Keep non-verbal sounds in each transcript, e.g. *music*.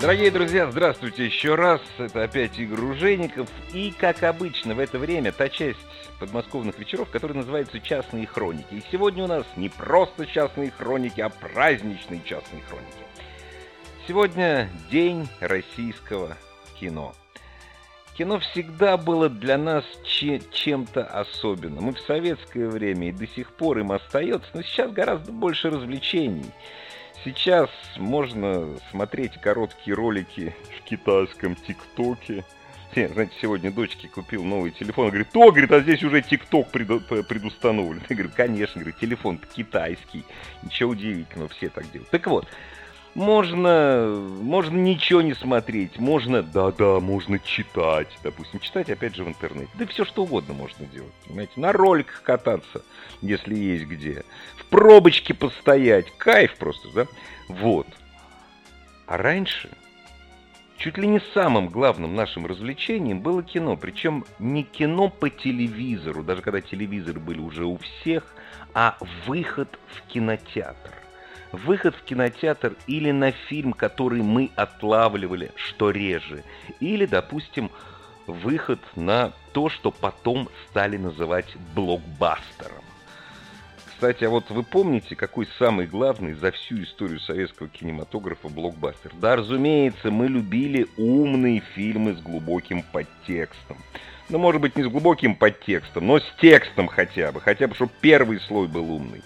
Дорогие друзья, здравствуйте еще раз. Это опять Игорь Ружейников. И, как обычно, в это время та часть подмосковных вечеров, которая называется «Частные хроники». И сегодня у нас не просто частные хроники, а праздничные частные хроники. Сегодня День российского кино. Кино всегда было для нас чем-то особенным. И в советское время, и до сих пор им остается, но сейчас гораздо больше развлечений. Сейчас можно смотреть короткие ролики в китайском ТикТоке. Знаете, сегодня дочке купил новый телефон. Говорит, то, говорит, а здесь уже ТикТок предустановлен. Я говорю, конечно, говорит, телефон китайский. Ничего удивительного, все так делают. Так вот, можно, можно ничего не смотреть, можно, да-да, можно читать, допустим, читать опять же в интернете. Да все что угодно можно делать, понимаете, на роликах кататься, если есть где, в пробочке постоять, кайф просто, да, вот. А раньше чуть ли не самым главным нашим развлечением было кино, причем не кино по телевизору, даже когда телевизоры были уже у всех, а выход в кинотеатр выход в кинотеатр или на фильм, который мы отлавливали, что реже, или, допустим, выход на то, что потом стали называть блокбастером. Кстати, а вот вы помните, какой самый главный за всю историю советского кинематографа блокбастер? Да, разумеется, мы любили умные фильмы с глубоким подтекстом. Ну, может быть, не с глубоким подтекстом, но с текстом хотя бы. Хотя бы, чтобы первый слой был умный.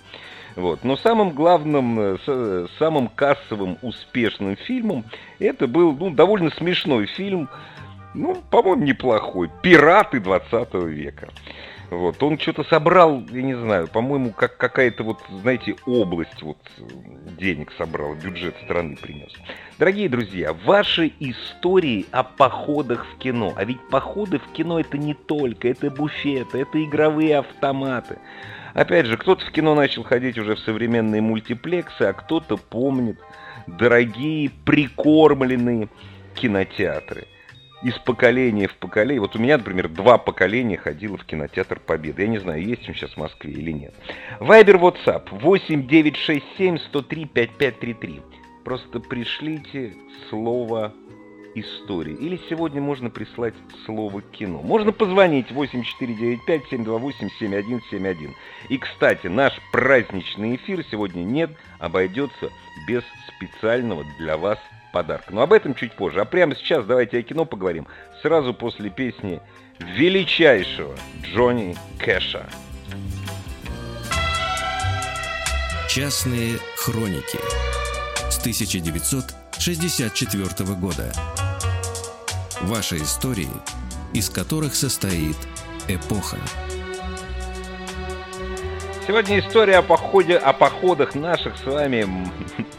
Вот. Но самым главным, э, самым кассовым успешным фильмом это был ну, довольно смешной фильм, ну, по-моему, неплохой. «Пираты 20 века». Вот, он что-то собрал, я не знаю, по-моему, как какая-то вот, знаете, область вот денег собрал, бюджет страны принес. Дорогие друзья, ваши истории о походах в кино, а ведь походы в кино это не только, это буфеты, это игровые автоматы. Опять же, кто-то в кино начал ходить уже в современные мультиплексы, а кто-то помнит дорогие, прикормленные кинотеатры. Из поколения в поколение. Вот у меня, например, два поколения ходило в кинотеатр Победы. Я не знаю, есть он сейчас в Москве или нет. Вайбер, WhatsApp 8967 103 5533. Просто пришлите слово истории. Или сегодня можно прислать слово кино. Можно позвонить 8495-728-7171. И, кстати, наш праздничный эфир сегодня нет, обойдется без специального для вас подарка. Но об этом чуть позже. А прямо сейчас давайте о кино поговорим. Сразу после песни величайшего Джонни Кэша. Частные хроники с 1964 года. Ваши истории, из которых состоит эпоха. Сегодня история о походе, о походах наших с вами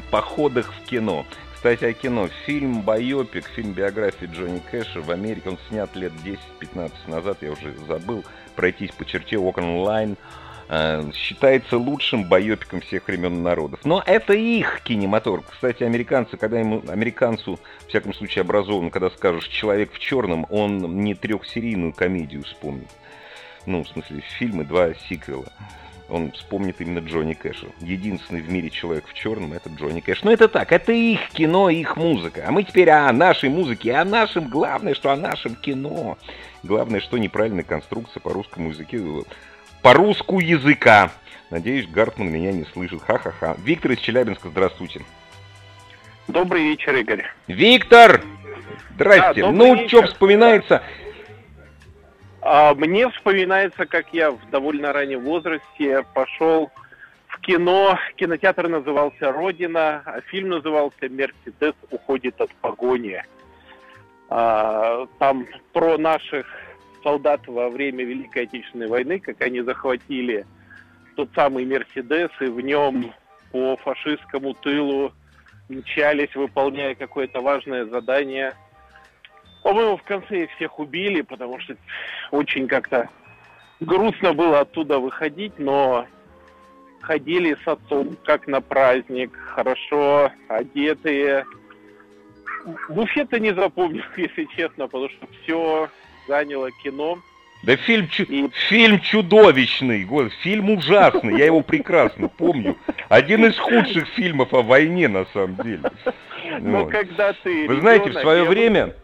походах в кино. Кстати, о кино. Фильм «Байопик», фильм биографии Джонни Кэша в Америке. Он снят лет 10-15 назад, я уже забыл. Пройтись по черте окон онлайн. Э, считается лучшим байопиком всех времен народов. Но это их кинематограф. Кстати, американцы, когда ему, американцу, в всяком случае, образованно, когда скажешь «Человек в черном», он не трехсерийную комедию вспомнит. Ну, в смысле, фильмы, два сиквела. Он вспомнит именно Джонни Кэша. Единственный в мире человек в черном это Джонни Кэш. Но это так, это их кино, их музыка. А мы теперь о нашей музыке, о нашем, главное, что о нашем кино. Главное, что неправильная конструкция по русскому языку по-русски языка. Надеюсь, Гартман меня не слышит. Ха-ха-ха. Виктор из Челябинска, здравствуйте. Добрый вечер, Игорь. Виктор! Здрасте. Да, ну, что вспоминается? А, мне вспоминается, как я в довольно раннем возрасте пошел в кино. Кинотеатр назывался «Родина», а фильм назывался «Мерседес уходит от погони». А, там про наших солдат во время Великой Отечественной войны, как они захватили тот самый Мерседес, и в нем по фашистскому тылу мчались, выполняя какое-то важное задание. По-моему, в конце их всех убили, потому что очень как-то грустно было оттуда выходить, но ходили с отцом как на праздник, хорошо одетые. Буфета не запомнил, *laughs* если честно, потому что все заняло кино. Да фильм, чу... и... фильм чудовищный, фильм ужасный, я его прекрасно помню. Один из худших фильмов о войне, на самом деле. Но вот. когда ты Вы знаете, в свое время...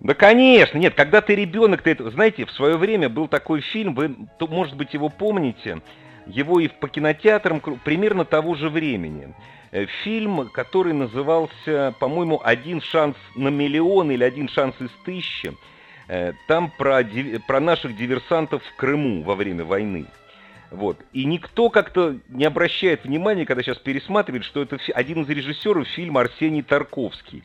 Да, конечно, нет, когда ты ребенок, ты это... Знаете, в свое время был такой фильм, вы, может быть, его помните, его и по кинотеатрам примерно того же времени. Э, фильм, который назывался, по-моему, «Один шанс на миллион» или «Один шанс из тысячи». Э, там про, про наших диверсантов в Крыму во время войны. Вот. И никто как-то не обращает внимания, когда сейчас пересматривает, что это один из режиссеров фильма Арсений Тарковский.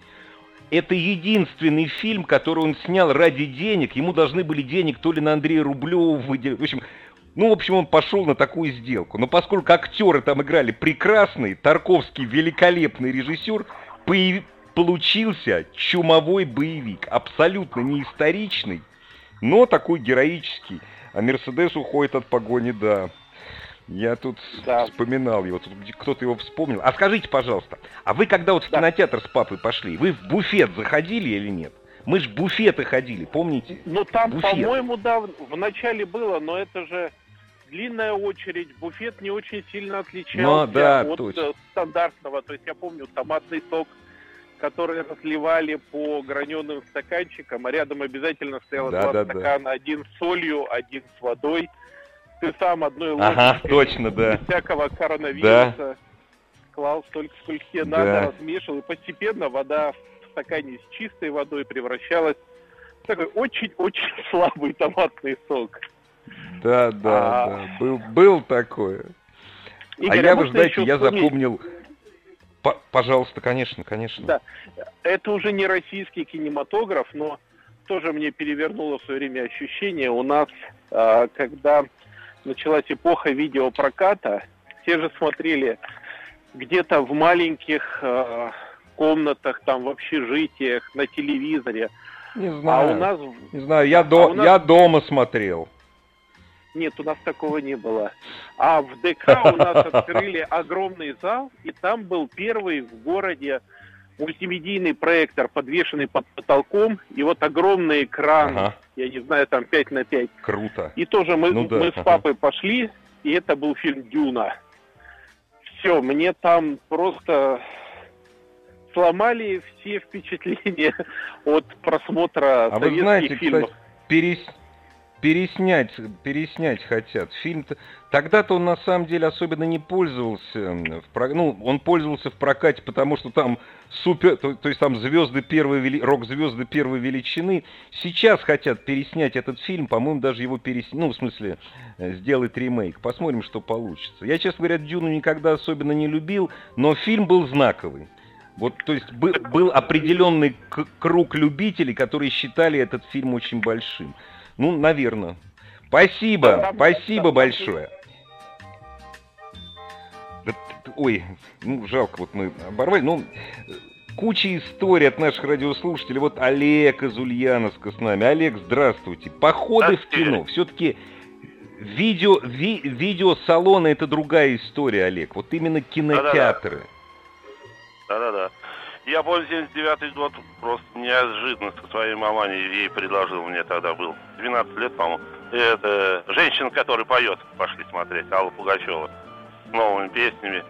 Это единственный фильм, который он снял ради денег. Ему должны были денег то ли на Андрея Рублева. В общем, ну, в общем, он пошел на такую сделку. Но поскольку актеры там играли прекрасные, Тарковский великолепный режиссер, появ получился чумовой боевик, абсолютно не историчный, но такой героический. А Мерседес уходит от погони, да. Я тут да. вспоминал его, тут кто-то его вспомнил. А скажите, пожалуйста, а вы когда вот в да. кинотеатр с папой пошли, вы в буфет заходили или нет? Мы ж буфеты ходили, помните? Ну там, по-моему, да, в начале было, но это же длинная очередь, буфет не очень сильно отличался ну, да, от точно. стандартного. То есть я помню томатный сок которые разливали по граненым стаканчикам, а рядом обязательно стояло да, два да, стакана, да. один с солью, один с водой. Ты сам одной ложкой ага, точно, да. всякого коронавируса да. клал столько, сколько тебе да. надо, размешивал, и постепенно вода в стакане с чистой водой превращалась в такой очень-очень *laughs* слабый томатный сок. Да, да, а... да, был, был такое. Игорь, а я, вы знаете, я запомнил пожалуйста, конечно, конечно. Да, это уже не российский кинематограф, но тоже мне перевернуло в свое время ощущение. У нас, а, когда началась эпоха видеопроката, все же смотрели где-то в маленьких а, комнатах, там в общежитиях, на телевизоре. Не знаю. А у нас... Не знаю, я, до... а нас... я дома смотрел. Нет, у нас такого не было. А в ДК у нас *laughs* открыли огромный зал, и там был первый в городе мультимедийный проектор, подвешенный под потолком, и вот огромный экран, ага. я не знаю, там 5 на 5. Круто. И тоже мы, ну, да. мы с папой ага. пошли, и это был фильм «Дюна». Все, мне там просто сломали все впечатления *laughs* от просмотра а советских вы знаете, фильмов. Кстати, перес переснять, переснять хотят. Фильм -то... тогда-то он на самом деле особенно не пользовался, в ну, он пользовался в прокате, потому что там супер, то, то есть там звезды первой вели... рок-звезды первой величины. Сейчас хотят переснять этот фильм, по-моему, даже его переснять, ну, в смысле, э, сделать ремейк. Посмотрим, что получится. Я, честно говоря, Дюну никогда особенно не любил, но фильм был знаковый. Вот, то есть был, был определенный круг любителей, которые считали этот фильм очень большим. Ну, наверное. Спасибо, спасибо большое. Ой, ну, жалко, вот мы оборвали. Ну, куча историй от наших радиослушателей. Вот Олег из Ульяновска с нами. Олег, здравствуйте. Походы в кино. Все-таки видео, ви, видеосалоны это другая история, Олег. Вот именно кинотеатры. Да-да-да. Я помню, 79 год просто неожиданно со своей маманей ей предложил, мне тогда был 12 лет, по-моему. Это женщина, которая поет, пошли смотреть, Алла Пугачева, с новыми песнями,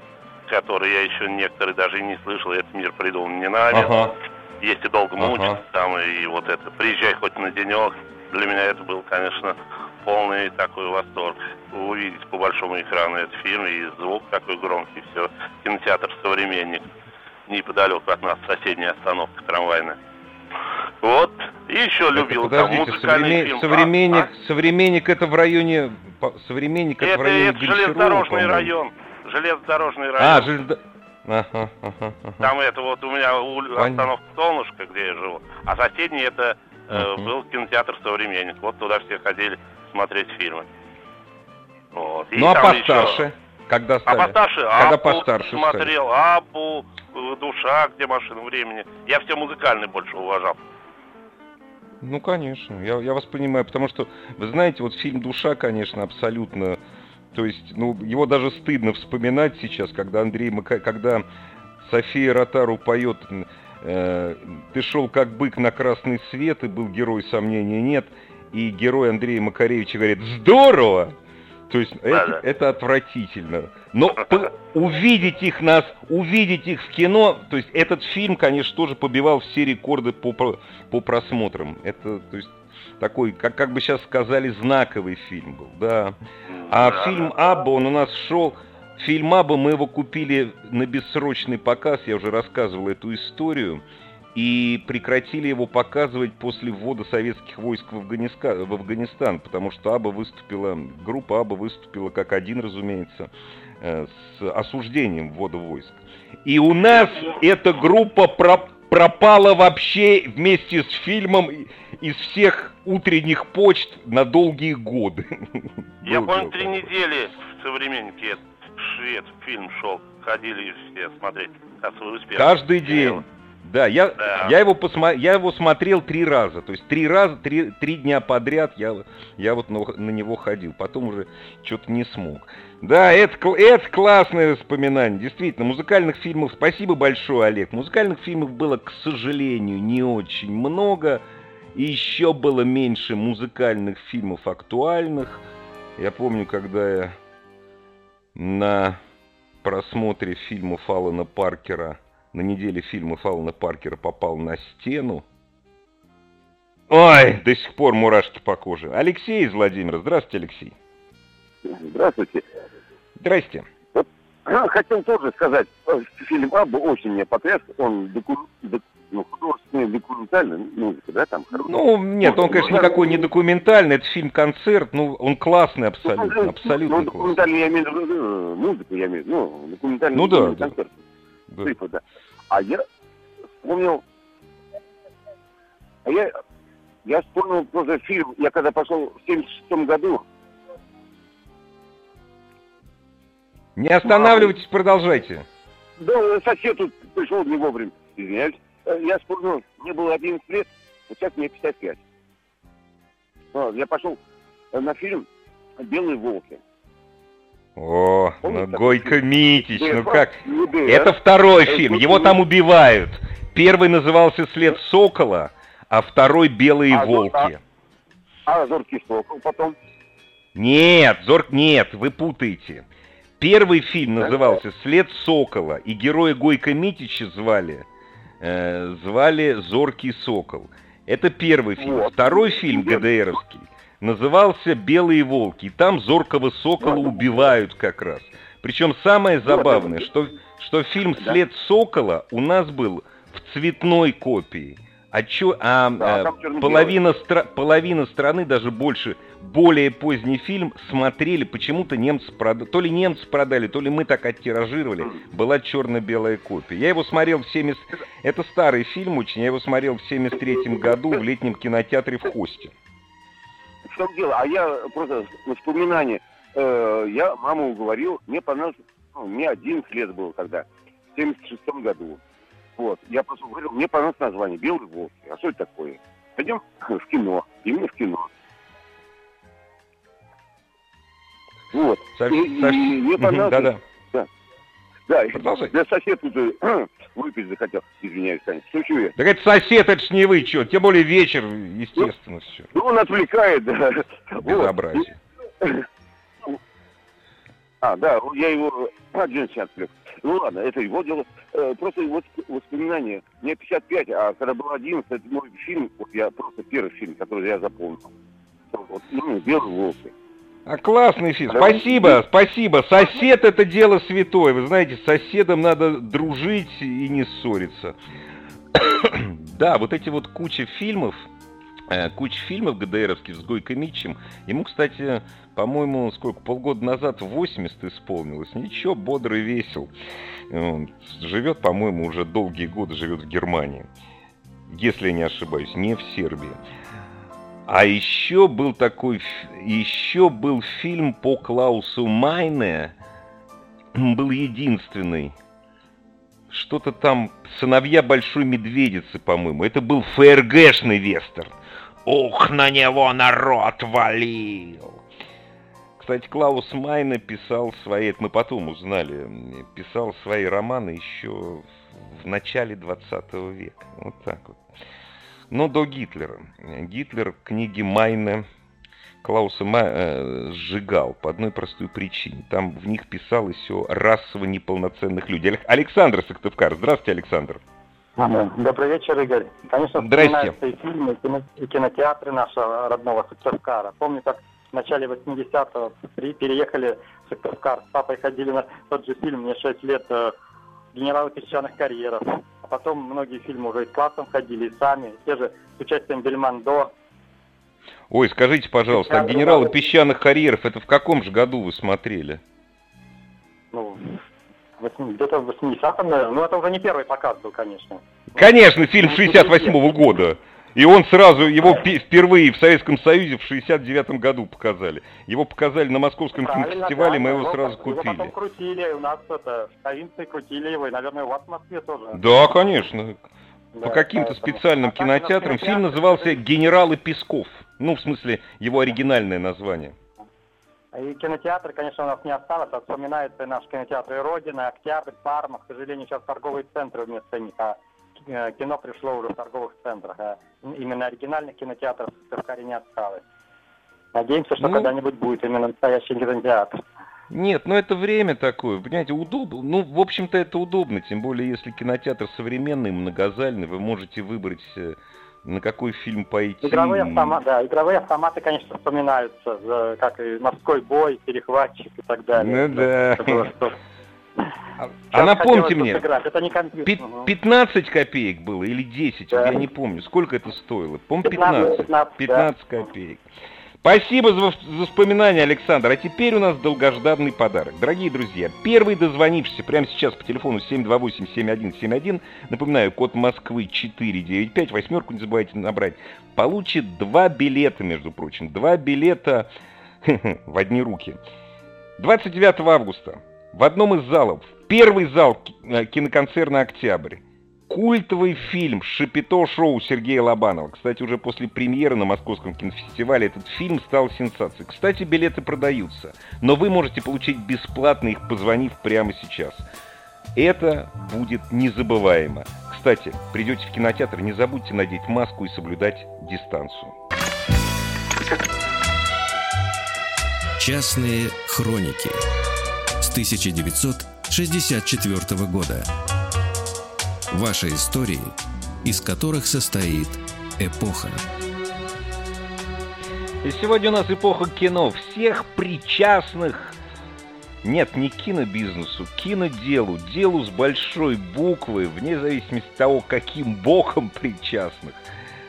которые я еще некоторые даже и не слышал, этот мир придумал не нами. Ага. Если долго ага. мучиться там, и вот это, приезжай хоть на денек, для меня это был, конечно, полный такой восторг. Увидеть по большому экрану этот фильм, и звук такой громкий, все, кинотеатр «Современник» неподалеку от нас соседняя остановка трамвайная. Вот. И еще это, любил там музыкальный современ... фильм. Современник, а? современник это в районе... Современник это, это в районе Это железнодорожный район. Железнодорожный а, район. А, железнодорожный... Ага, ага, ага. Там это вот у меня остановка Солнышко, где я живу, а соседний это э, был кинотеатр «Современник». Вот туда все ходили смотреть фильмы. Вот. ну а постарше? Еще... когда А стали? постарше Когда Абу постарше стали. смотрел, Абу, э, Душа, где машина времени. Я все музыкальные больше уважал. Ну, конечно, я, я вас понимаю, потому что, вы знаете, вот фильм «Душа», конечно, абсолютно, то есть, ну, его даже стыдно вспоминать сейчас, когда Андрей, Мака... когда София Ротару поет э, «Ты шел как бык на красный свет» и был герой, сомнений нет, и герой Андрея Макаревича говорит «Здорово!» То есть это, Да-да. это отвратительно. Но увидеть их нас, увидеть их в кино, то есть этот фильм, конечно, тоже побивал все рекорды по, по просмотрам. Это, то есть, такой, как, как бы сейчас сказали, знаковый фильм был, да. А Да, фильм да. Абба, он у нас шел. Фильм Абба мы его купили на бессрочный показ, я уже рассказывал эту историю. И прекратили его показывать после ввода советских войск в, Афганиска- в Афганистан, потому что Аба выступила, группа Аба выступила как один, разумеется, э, с осуждением ввода войск. И у нас эта группа про- пропала вообще вместе с фильмом из всех утренних почт на долгие годы. *laughs* Я помню, три недели в современнике швед фильм шел. Ходили все смотреть. Как свой успех. Каждый день. Да, я, Да. я, его посма... я его смотрел три раза. То есть три раза, три, три дня подряд я, я вот на, на него ходил. Потом уже что-то не смог. Да, это, это классное воспоминание. Действительно, музыкальных фильмов... Спасибо большое, Олег. Музыкальных фильмов было, к сожалению, не очень много. И еще было меньше музыкальных фильмов актуальных. Я помню, когда я на просмотре фильмов Алана Паркера, на неделе фильмов Алана Паркера попал на стену. Ой, до сих пор мурашки по коже. Алексей из Владимира. Здравствуйте, Алексей. Здравствуйте. Здрасте. Хотел тоже сказать, э, фильм Абба очень меня потряс. Он доку- док- ну, художественный, документальный, музыка, да, там хорошая. Ну, нет, он, конечно, никакой не документальный, это фильм-концерт, ну, он классный абсолютно, абсолютно Ну, классный. документальный я имею в виду, э, музыку я имею в виду, ну, документальный Ну да, именно да. Да. Клипы, да. А я вспомнил, а я, я вспомнил тоже фильм, я когда пошел в 76 году, Не останавливайтесь, продолжайте. Да, сосед тут пришел не вовремя, извиняюсь. Э, Я вспомнил, мне было 11 лет, вот сейчас мне 55. А, Я пошел э, на фильм «Белые волки». О, Помните ну Гойко? Митич, ну как? ну. Это второй фильм, тут его там убивают. Первый назывался «След сокола», а второй «Белые А, ну, волки». А «Зоркий сокол» потом. Нет, Зорк, нет, вы путаете. Первый фильм назывался «След сокола», и героя Гойко Митича звали, э, звали Зоркий сокол. Это первый фильм. Вот. Второй фильм ГДРовский назывался «Белые волки», и там Зоркого сокола убивают как раз. Причем самое забавное, что, что фильм. «След сокола» у нас был в цветной копии. А, чё, а, Да, черно-белый. половина, стра- половина страны, даже больше, более поздний фильм смотрели, почему-то немцы продали, то ли немцы продали, то ли мы так оттиражировали, была черно-белая копия. Я его смотрел в 70... Это старый фильм очень, я его смотрел в 73 году в летнем кинотеатре в Хосте. Чем дело? А я просто воспоминания. Э, я маму уговорил, мне понравилось, ну, мне 11 лет было тогда, в 76 году. Вот, я просто говорил, мне понравилось название «Белые волки». А что это такое? Пойдем в кино, именно в кино. Вот. Сов- И- и сов- мне понравилось. Да-да, Да, и- продолжайте. да сосед э, выпить захотел. Извиняюсь, Саня. Шучу я. Так это сосед, это ж не вы, что, тем более вечер, естественно, все. Ну, он отвлекает, да. Вот. *laughs* Безобразие. А, да, я его один сейчас отвлек. Ну ладно, это его дело. Э, Просто вот воспоминания. Мне 55, а когда был 11, это мой фильм, вот я просто первый фильм, который я запомнил. Вот, ну, «Белые волки». А классный фильм. Спасибо, спасибо. Сосед это дело святое. Вы знаете, с соседом надо дружить и не ссориться. *coughs* да, вот эти вот куча фильмов, э, куча фильмов ГДРовских с Гойко Митчем. Ему, кстати, по-моему, сколько, полгода назад 80 исполнилось. Ничего, бодрый, весел. Он живет, по-моему, уже долгие годы живет в Германии. Если я не ошибаюсь, не в Сербии. А еще был такой, еще был фильм по Клаусу Майне, был единственный. Что-то там «Сыновья Большой Медведицы», по-моему. Это был ФРГшный вестерн. Ух, на него народ валил! Кстати, Клаус Майна писал свои, это мы потом узнали, писал свои романы еще в начале 20 века. Вот так вот. Но до Гитлера. Гитлер книги Майна Клауса Ма э, сжигал по одной простой причине. Там в них писалось о расово неполноценных людях. Александр Сыктывкар. Здравствуйте, Александр. Добрый вечер, Игорь. Конечно, Здрасте. и фильмы, и кинотеатры нашего родного Сыктывкара. Помню, как в начале 80-го переехали в Сыктывкар. С папой ходили на тот же фильм, мне 6 лет, э, «Генералы песчаных карьеров». Потом многие фильмы уже и с классом ходили, и сами. Те же с участием Бельмондо. Ой, скажите, пожалуйста, а «Генералы песчаных карьеров» это в каком же году вы смотрели? Ну, где-то в 80-м, наверное. Ну, это уже не первый показ был, конечно. Конечно, фильм 68-го года. И он сразу, его впервые в Советском Союзе в 69 году показали. Его показали на Московском Правильно, кинофестивале, да, мы его его, сразу его купили. потом крутили, у нас это, в провинции крутили его, и, наверное, у вас в Москве тоже. Да, конечно. Да, По каким-то специальным А кинотеатрам. Фильм назывался «Генералы Песков». Ну, в смысле, его оригинальное название. И кинотеатры, конечно, у нас не осталось, а вспоминается наш кинотеатр и Родина, Октябрь, Парма. К сожалению, сейчас торговые центры вместо них, а кино пришло уже в торговых центрах. А именно оригинальных кинотеатров в Сыктывкаре не осталось. Надеемся, что Ну. когда-нибудь будет именно настоящий кинотеатр. Нет, ну это время такое, понимаете, удобно. Ну, в общем-то, это удобно, тем более, если кинотеатр современный, многозальный, вы можете выбрать, э, на какой фильм пойти. Игровые автоматы, да, игровые автоматы, конечно, вспоминаются, как и морской бой, перехватчик и так далее. Ну да. А Сейчас напомните мне, сыграть. Это не компьютер. пи- Мгм. 15 копеек было или 10, вот Да. я не помню. Сколько это стоило? По-моему, 15, 15. 15, 15 копеек. Спасибо за, за вспоминание, Александр. А теперь у нас долгожданный подарок. Дорогие друзья, первый дозвонившийся прямо сейчас по телефону 728-7171, напоминаю, код Москвы 495, восьмерку не забывайте набрать, получит два билета, между прочим. Два билета *laughs* в одни руки. 29 августа в одном из залов, первый зал э, киноконцерна «Октябрь», культовый фильм «Шапито шоу» Сергея Лобанова. Кстати, уже после премьеры на Московском кинофестивале этот фильм стал сенсацией. Кстати, билеты продаются, но вы можете получить бесплатно их, позвонив прямо сейчас. Это будет незабываемо. Кстати, придете в кинотеатр, не забудьте надеть маску и соблюдать дистанцию. Частные хроники с 1964 года. Ваши истории, из которых состоит эпоха. И сегодня у нас эпоха кино. Всех причастных, нет, не кинобизнесу, киноделу, делу с большой буквы, вне зависимости от того, каким боком причастных.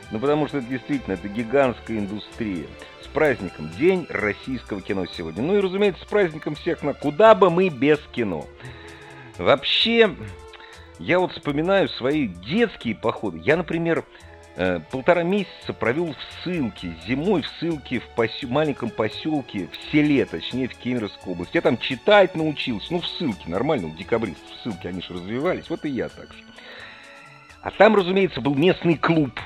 Ну, потому что это действительно, это гигантская индустрия. Праздником. День российского кино сегодня. Ну и, разумеется, с праздником всех на куда бы мы без кино. Вообще, я вот вспоминаю свои детские походы. Я, например, э, полтора месяца провел в ссылке, зимой в ссылке в посё- маленьком поселке, в селе, точнее, в Кемеровской области. Я там читать научился, ну, в ссылке, нормально, у декабристов в ссылке, они же развивались, вот и я так же. А там, разумеется, был местный клуб.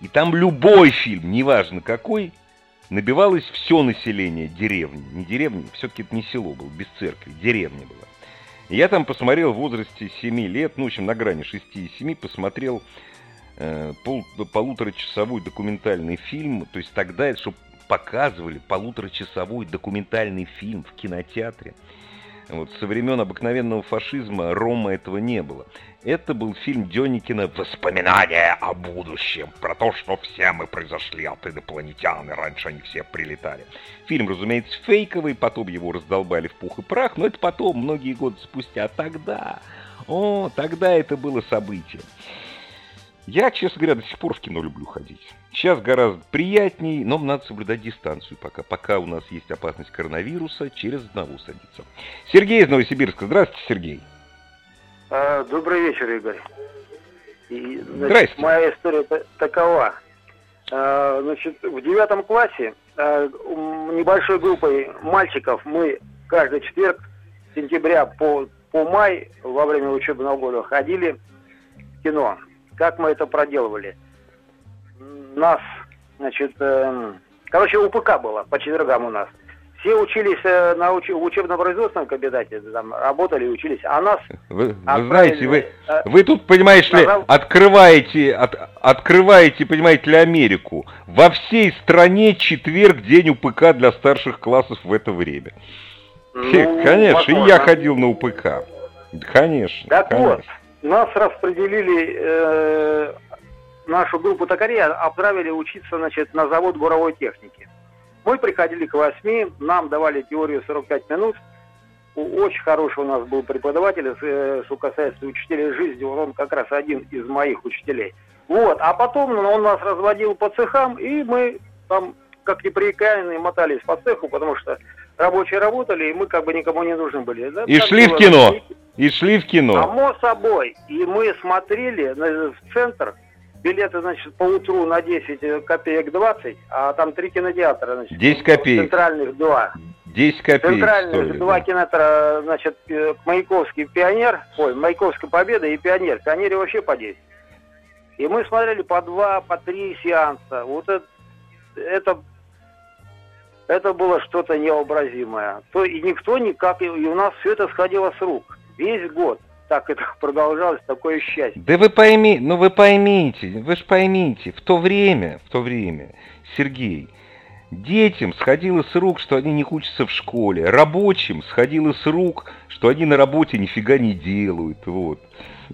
И там любой фильм, неважно какой, набивалось все население деревни. Не деревни, все-таки это не село было, без церкви, деревня была. Я там посмотрел в возрасте 7 лет, ну, в общем, на грани 6 и 7, посмотрел э, пол, полуторачасовой документальный фильм. То есть тогда чтобы показывали полуторачасовой документальный фильм в кинотеатре. Вот, со времен обыкновенного фашизма Рома этого не было. Это был фильм Деникина «Воспоминания о будущем», про то, что все мы произошли от инопланетян, и раньше они все прилетали. Фильм, разумеется, фейковый, потом его раздолбали в пух и прах, но это потом, многие годы спустя. Тогда, о, тогда это было событие. Я, честно говоря, до сих пор в кино люблю ходить. Сейчас гораздо приятней, но надо соблюдать дистанцию пока. Пока у нас есть опасность коронавируса, через одного садиться. Сергей из Новосибирска. Здравствуйте, Сергей. А, Добрый вечер, Игорь. И, значит, Здрасте. Моя история та- такова. А, Значит, в девятом классе а, небольшой группой мальчиков мы каждый четверг сентября по, по май во время учебного года ходили в кино. Как мы это проделывали? Нас, значит, э, короче, УПК было по четвергам у нас. Все учились э, на уч... учебно-производственном кабинете, там работали и учились, а нас... Вы, знаете, вы, э, вы тут, понимаешь ли, Сказал- открываете, от- открываете, понимаете ли, Америку. Во всей стране четверг день УПК для старших классов в это время. ну, конечно, и я возможно. ходил на УПК. Конечно. Так конечно. вот, нас распределили, э, нашу группу токарей отправили учиться, значит, на завод буровой техники. Мы приходили к 8, нам давали теорию 45 минут. Очень хороший у нас был преподаватель, э, что касается учителей жизни, он как раз один из моих учителей. Вот, а потом он нас разводил по цехам, и мы там, как неприкаянные, мотались по цеху, потому что рабочие работали, и мы как бы никому не нужны были. Да, И так шли в было. кино. И шли в кино. Само собой. И мы смотрели в центр. Билеты, значит, по утру на 10 копеек 20, а там три кинотеатра, значит. 10 копеек. Центральных два. 10 копеек Центральных стоили, два да. кинотеатра, значит, э, Маяковский Пионер, ой, Маяковская Победа и Пионер. Пионере вообще по 10. И мы смотрели по два, по три сеанса. Вот это, это, это было что-то невообразимое. То и никто никак, и у нас все это сходило с рук. Весь год так это *laughs* продолжалось, такое счастье. Да вы пойми, ну вы поймите, вы же поймите, в то время, в то время, Сергей, детям сходило с рук, что они не учатся в школе, рабочим сходило с рук, что они на работе нифига не делают, вот.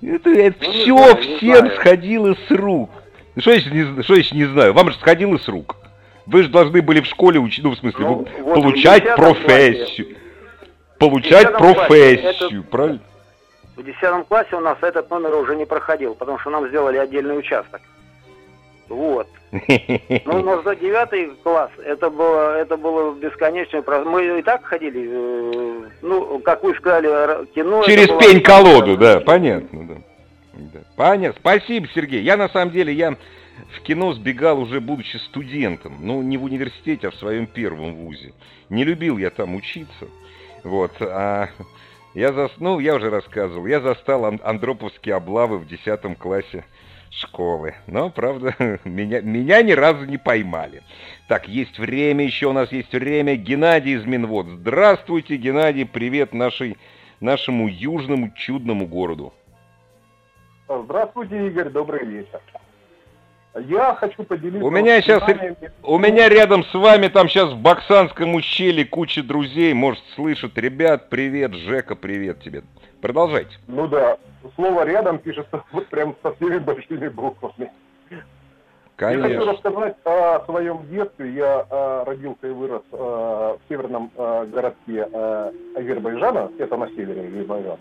Это, это Ну, все знаю, всем знаю. сходило с рук. Что если не, что если не знаю? Вам же сходило с рук. Вы же должны были в школе учить, ну, в смысле, Ну, вот получать в 10 профессию. классе. Получать 10 классе профессию, правильно? В 10 классе у нас этот номер уже не проходил, потому что нам сделали отдельный участок. Вот. *laughs* Ну, нас за 9 класс это было, это было бесконечное... Мы и так ходили, э, ну, как вы сказали, кино... Через пень-колоду, да, понятно, да. Да. Понятно. Спасибо, Сергей. Я на самом деле, я в кино сбегал уже будучи студентом. Ну, не в университете, а в своем первом вузе. Не любил я там учиться. Вот. А я зас... ну, я уже рассказывал. Я застал ан- андроповские облавы в 10 классе школы. Но, правда, *laughs* меня, меня ни разу не поймали. Так, есть время, еще у нас есть время. Геннадий из Минвод. Здравствуйте, Геннадий. Привет нашей, нашему южному чудному городу. Здравствуйте, Игорь, добрый вечер. Я хочу поделиться... У меня сейчас- У меня рядом с вами, там сейчас в Баксанском ущелье куча друзей, может, слышат. Ребят, привет, Жека, привет тебе. Продолжайте. Ну да, слово «рядом» пишется *laughs* вот прям со всеми большими буквами. Я хочу Конечно. рассказать о своем детстве. Я э, родился и вырос э, в северном э, городке э, Азербайджана, это на севере Азербайджана.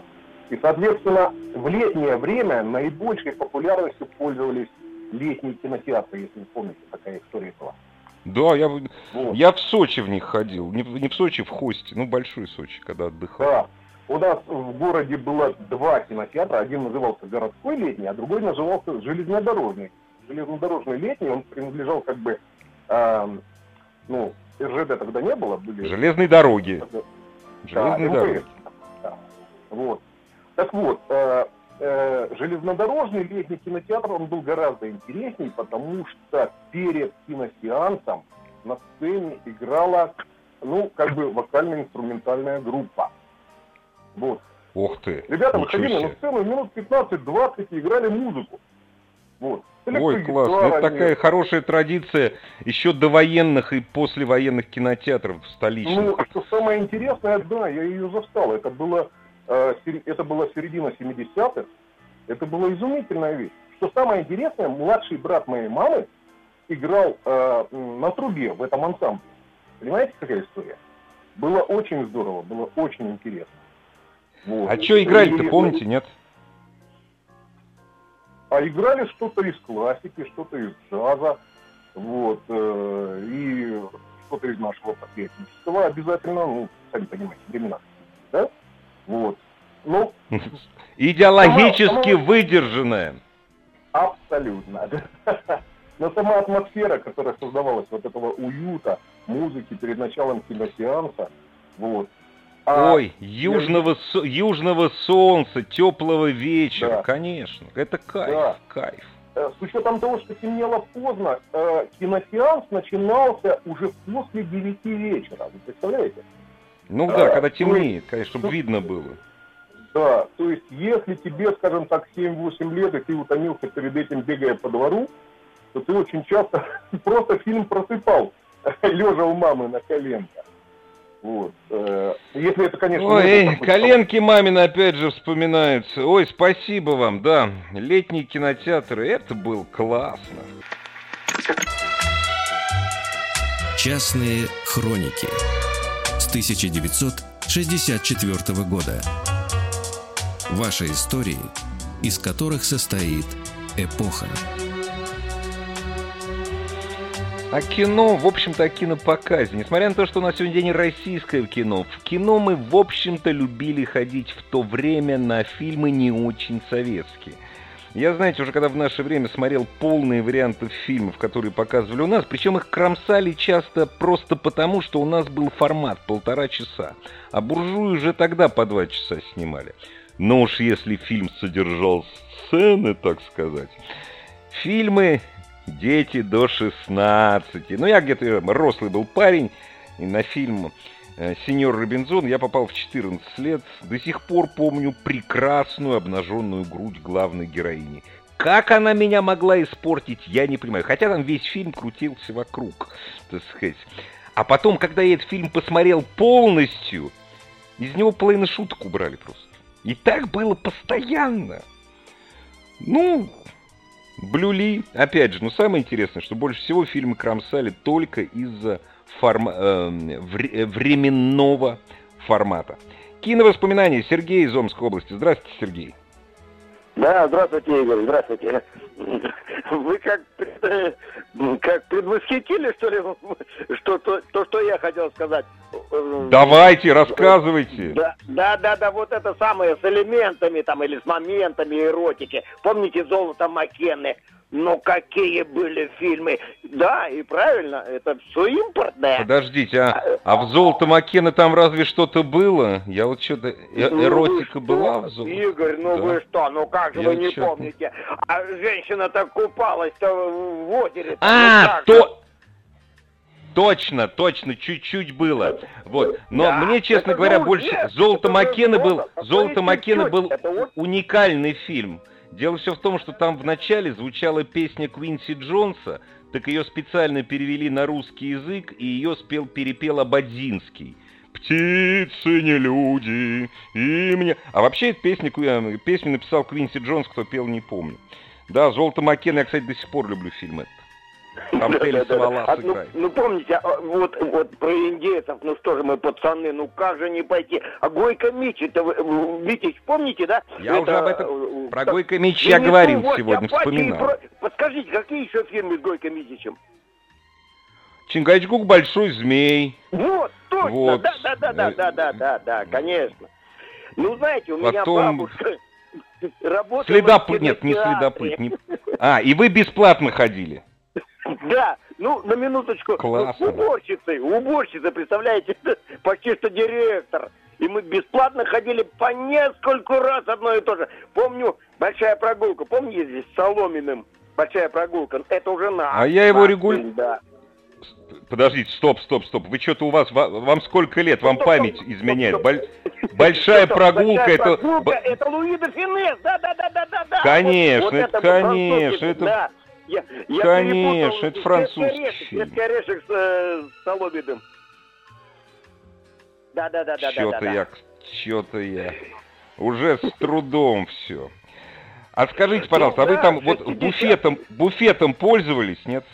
И, соответственно, в летнее время наибольшей популярностью пользовались летние кинотеатры, если вы помните, такая история была. Да, я, Вот. я в Сочи в них ходил. Не, не в Сочи, в Хосте. Ну, большой Сочи, когда отдыхал. Да. У нас в городе было два кинотеатра. Один назывался городской летний, а другой назывался железнодорожный. Железнодорожный летний, он принадлежал как бы, эм, ну, РЖД тогда не было, были... Железные дороги. Да, Железные МТС. дороги. Да. Вот. Так вот, э, э, железнодорожный летний кинотеатр, он был гораздо интереснее, потому что перед киносеансом на сцене играла, ну, как бы вокально-инструментальная группа. Вот. Ух ты. Ребята выходили на сцену минут 15-20 и играли музыку. Вот. Ой, классно. Это электрогитарами. такая хорошая традиция еще до военных и послевоенных кинотеатров столичных. Ну, что самое интересное, да, я ее застал. Это было, это была середина 70-х. Это была изумительная вещь. Что самое интересное, младший брат моей мамы играл э, на трубе в этом ансамбле. Понимаете, какая история? Было очень здорово, было очень интересно. Вот. А что играли-то, помните, нет? А играли что-то из классики, что-то из джаза, вот, э, и что-то из нашего патриотического обязательно, ну, сами понимаете, времена, да? Вот. Ну, *laughs* Идеологически Сама- выдержанная. абсолютно. *laughs* Но сама атмосфера, которая создавалась, вот этого уюта, музыки перед началом киносеанса, вот, А Ой, южного, со, южного солнца, теплого вечера, да. конечно. Это кайф, да. кайф. Э, с учетом того, что темнело поздно, э, киносеанс начинался уже после девяти вечера. Вы представляете? Ну да, а, когда темнеет, конечно, чтобы ну, видно было. Да, то есть если тебе, скажем так, 7-8 лет, и ты утомился перед этим, бегая по двору, то ты очень часто *laughs* просто фильм просыпал, *laughs* лежа у мамы на коленках. Вот. Э, если это, конечно... Ой, коленки мамины опять же вспоминаются. Ой, спасибо вам, да. Летние кинотеатры, это было классно. Частные хроники 1964 года. Ваши истории, из которых состоит эпоха. А кино, в общем-то, о кинопоказе. Несмотря на то, что у нас сегодня день российское кино, в кино мы, в общем-то, любили ходить в то время на фильмы не очень советские. Я, знаете, уже когда в наше время смотрел полные варианты фильмов, которые показывали у нас, причем их кромсали часто просто потому, что у нас был формат полтора часа, а буржуи уже тогда по два часа снимали. Но уж если фильм содержал сцены, так сказать, фильмы дети до 16. Ну, я где-то рослый был парень, и на фильм э, «Сеньор Робинзон» я попал в 14 лет. До сих пор помню прекрасную обнаженную грудь главной героини. Как она меня могла испортить, я не понимаю. Хотя там весь фильм крутился вокруг, так сказать. А потом, когда я этот фильм посмотрел полностью, из него половину шуток убрали просто. И так было постоянно. Ну, Блюли, опять же, ну самое интересное, что больше всего фильмы кромсали только из-за форм... э, вре... временного формата. Киновоспоминания. Сергей из Омской области. Здравствуйте, Сергей. Да, здравствуйте, Игорь, здравствуйте. Вы как, как предвосхитили, что ли, что, то, то, что я хотел сказать. Давайте, рассказывайте. Да, да, да, да, вот это самое с элементами там или с моментами эротики. Помните «Золото Маккены»? Ну, какие были фильмы. Да, и правильно, это все импортное. Подождите, а, а в «Золото Маккена» там разве что-то было? Я вот что-то... Э ну, эротика была в «Золото»? Игорь, ну да. вы что, ну как же Я вы не помните? А женщина так купалась-то в озере. А, ну, то... Точно, точно, чуть-чуть было. Вот. Но да, мне, честно говоря, больше нет, Золото Маккена был, Золото Маккена был уникальный фильм. Дело все в том, что там в начале звучала песня Квинси Джонса, так ее специально перевели на русский язык, и ее спел, перепел Абадзинский. «Птицы не люди, и мне...» А вообще эту песню, э, песню написал Квинси Джонс, кто пел, не помню. Да, «Золото Маккена», я, кстати, до сих пор люблю фильм этот. Там Телли Савалас а, ну, ну, помните, а, вот, вот про индейцев, ну что же мы, пацаны, ну как же не пойти? А Гойко Мич, это вы, Витич, помните, да? Я это, уже об этом, э, про Гойко Мич я говорил вот, сегодня, вспоминал. Про... Подскажите, какие еще фильмы с Гойко Митичем? Чингачгук Большой Змей. Вот, точно, вот. да, да, да, да, да, да, да, да, конечно. Ну, знаете, у Потом... меня бабушка *laughs* *laughs* работала... Следопыт, нет, не следопыт. Не... А, и вы бесплатно ходили? Да, ну, на минуточку. Классно. Уборщицей, уборщица, представляете, *laughs* почти что директор. И мы бесплатно ходили по нескольку раз одно и то же. Помню, большая прогулка. Помните, здесь с Соломиным большая прогулка? Это уже на. А я его регулярно... Да. Подождите, стоп, стоп, стоп. Вы что-то у вас, вам сколько лет? Вам память изменяет. Большая прогулка, это... Это Луи де Финес, да-да-да-да-да. Конечно, это, конечно, это... Я, я Конечно, это французский орешек, фильм. Орешек с, э, с Соломиным. Да, да, да, да. Что-то да, я, что-то я. Уже с трудом все. А скажите, пожалуйста, а вы там вот буфетом, буфетом пользовались, нет?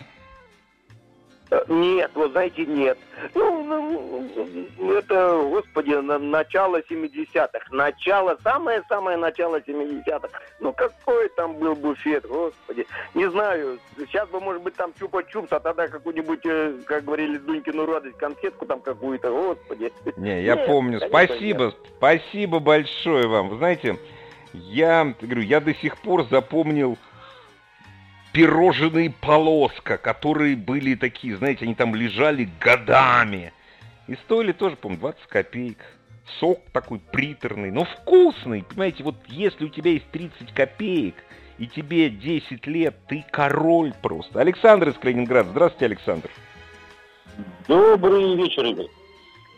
Нет, вы знаете, нет. Ну, ну это, господи, на, начало 70-х. Начало, самое-самое начало 70-х. Ну, какой там был буфет, господи. Не знаю, сейчас бы, может быть, там чупа-чупс, а тогда какую-нибудь, э, как говорили, Дунькину радость, конфетку там какую-то, господи. Не, я нет, помню. Спасибо, нет. спасибо большое вам. Вы знаете, я, говорю, я до сих пор запомнил пирожные полоска, которые были такие, знаете, они там лежали годами. И стоили тоже, по-моему, 20 копеек. Сок такой приторный, но вкусный. Понимаете, вот если у тебя есть 30 копеек, и тебе 10 лет, ты король просто. Александр из Калининграда. Здравствуйте, Александр. Добрый вечер, Игорь.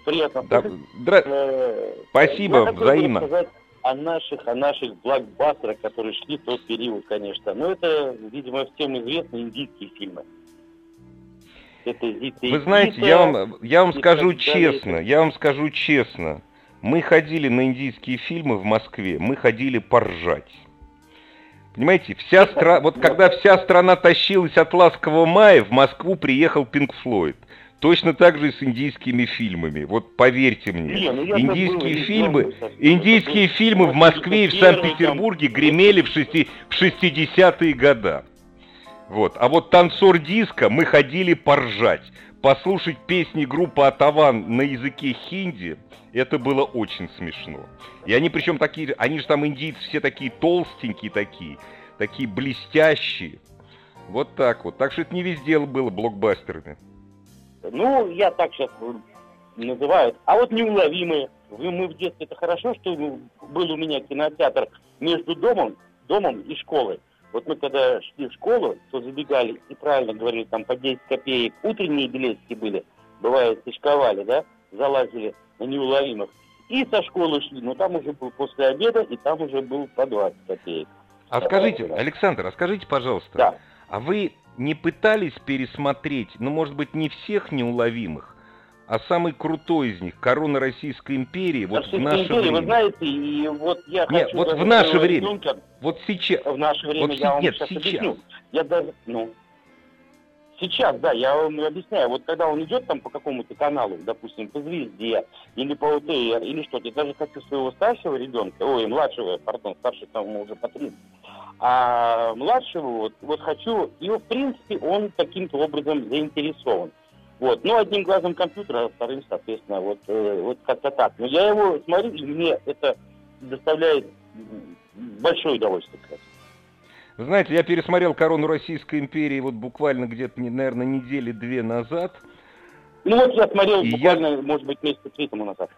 Приятно. Да, дра... э, Спасибо, взаимно. Рассказать о наших, о наших блокбастерах, которые шли в тот период, конечно. Но это, видимо, всем известно, индийские фильмы. Это Вы знаете, я вам, я вам скажу честно, я вам скажу честно. Мы ходили на индийские фильмы в Москве, мы ходили поржать. Понимаете, вся страна, вот когда вся страна тащилась от ласкового мая, в Москву приехал Пинк Флойд. Точно так же и с индийскими фильмами. Вот поверьте мне, Не, ну индийские был, фильмы, индийские фильмы в Москве и в Санкт-Петербурге гремели в, шести, в 60-е годы. Вот. А вот танцор диска мы ходили поржать. Послушать песни группы Атаван на языке хинди, это было очень смешно. И они причем такие, они же там индийцы все такие толстенькие такие, такие блестящие. Вот так вот. Так что это не везде было блокбастерами. Ну, я так сейчас называю. А вот неуловимые. Вы, мы в детстве, это хорошо, что был у меня кинотеатр между домом, домом и школой. Вот мы когда шли в школу, то забегали и правильно говорили, там по 10 копеек утренние билетики были, бывает, тычковали, да, залазили на неуловимых. И со школы шли, но там уже был после обеда, и там уже был по 20 копеек. А скажите, Александр, а скажите, пожалуйста, да. а вы не пытались пересмотреть, ну, может быть, не всех неуловимых, а самый крутой из них, корона Российской империи, вот Российской в наше империи, время. Вы знаете, и вот я Нет, хочу... вот в наше время, ребенка, вот сейчас... В наше время вот я вам нет, сейчас, сейчас объясню. Я даже, ну, сейчас, да, я вам объясняю. Вот когда он идет там по какому-то каналу, допустим, по «Звезде» или по УТР или что-то, я даже хочу своего старшего ребенка, ой, младшего, пардон, старший там уже по 30, а младшего вот, вот хочу, и в принципе он каким-то образом заинтересован. Вот. Ну, одним глазом компьютера, а вторым, соответственно, вот, э, вот как-то так. Но я его смотрю, и мне это доставляет большое удовольствие, кстати. Знаете, я пересмотрел «Корону Российской империи» вот буквально где-то, наверное, недели две назад. Ну вот я смотрел и буквально, я... может быть, месяца три тому назад.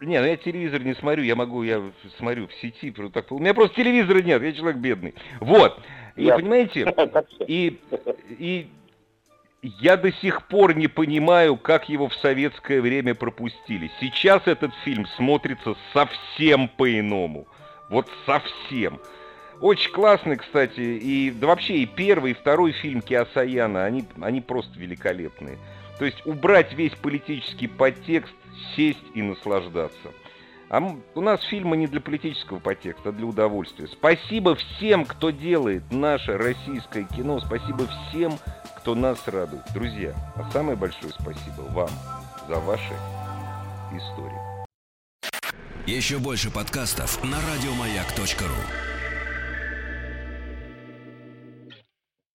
Не, ну я телевизор не смотрю, я могу, я смотрю в сети. Так, у меня просто телевизора нет, я человек бедный. Вот. И я... понимаете, *laughs* и, и я до сих пор не понимаю, как его в советское время пропустили. Сейчас этот фильм смотрится совсем по-иному. Вот совсем. Очень классный, кстати, и да вообще и первый, и второй фильм Киасаяна, они, они просто великолепные. То есть убрать весь политический подтекст, сесть и наслаждаться. А у нас фильмы не для политического подтекста, а для удовольствия. Спасибо всем, кто делает наше российское кино. Спасибо всем, кто нас радует. Друзья, а самое большое спасибо вам за ваши истории. Еще больше подкастов на радиомаяк.ру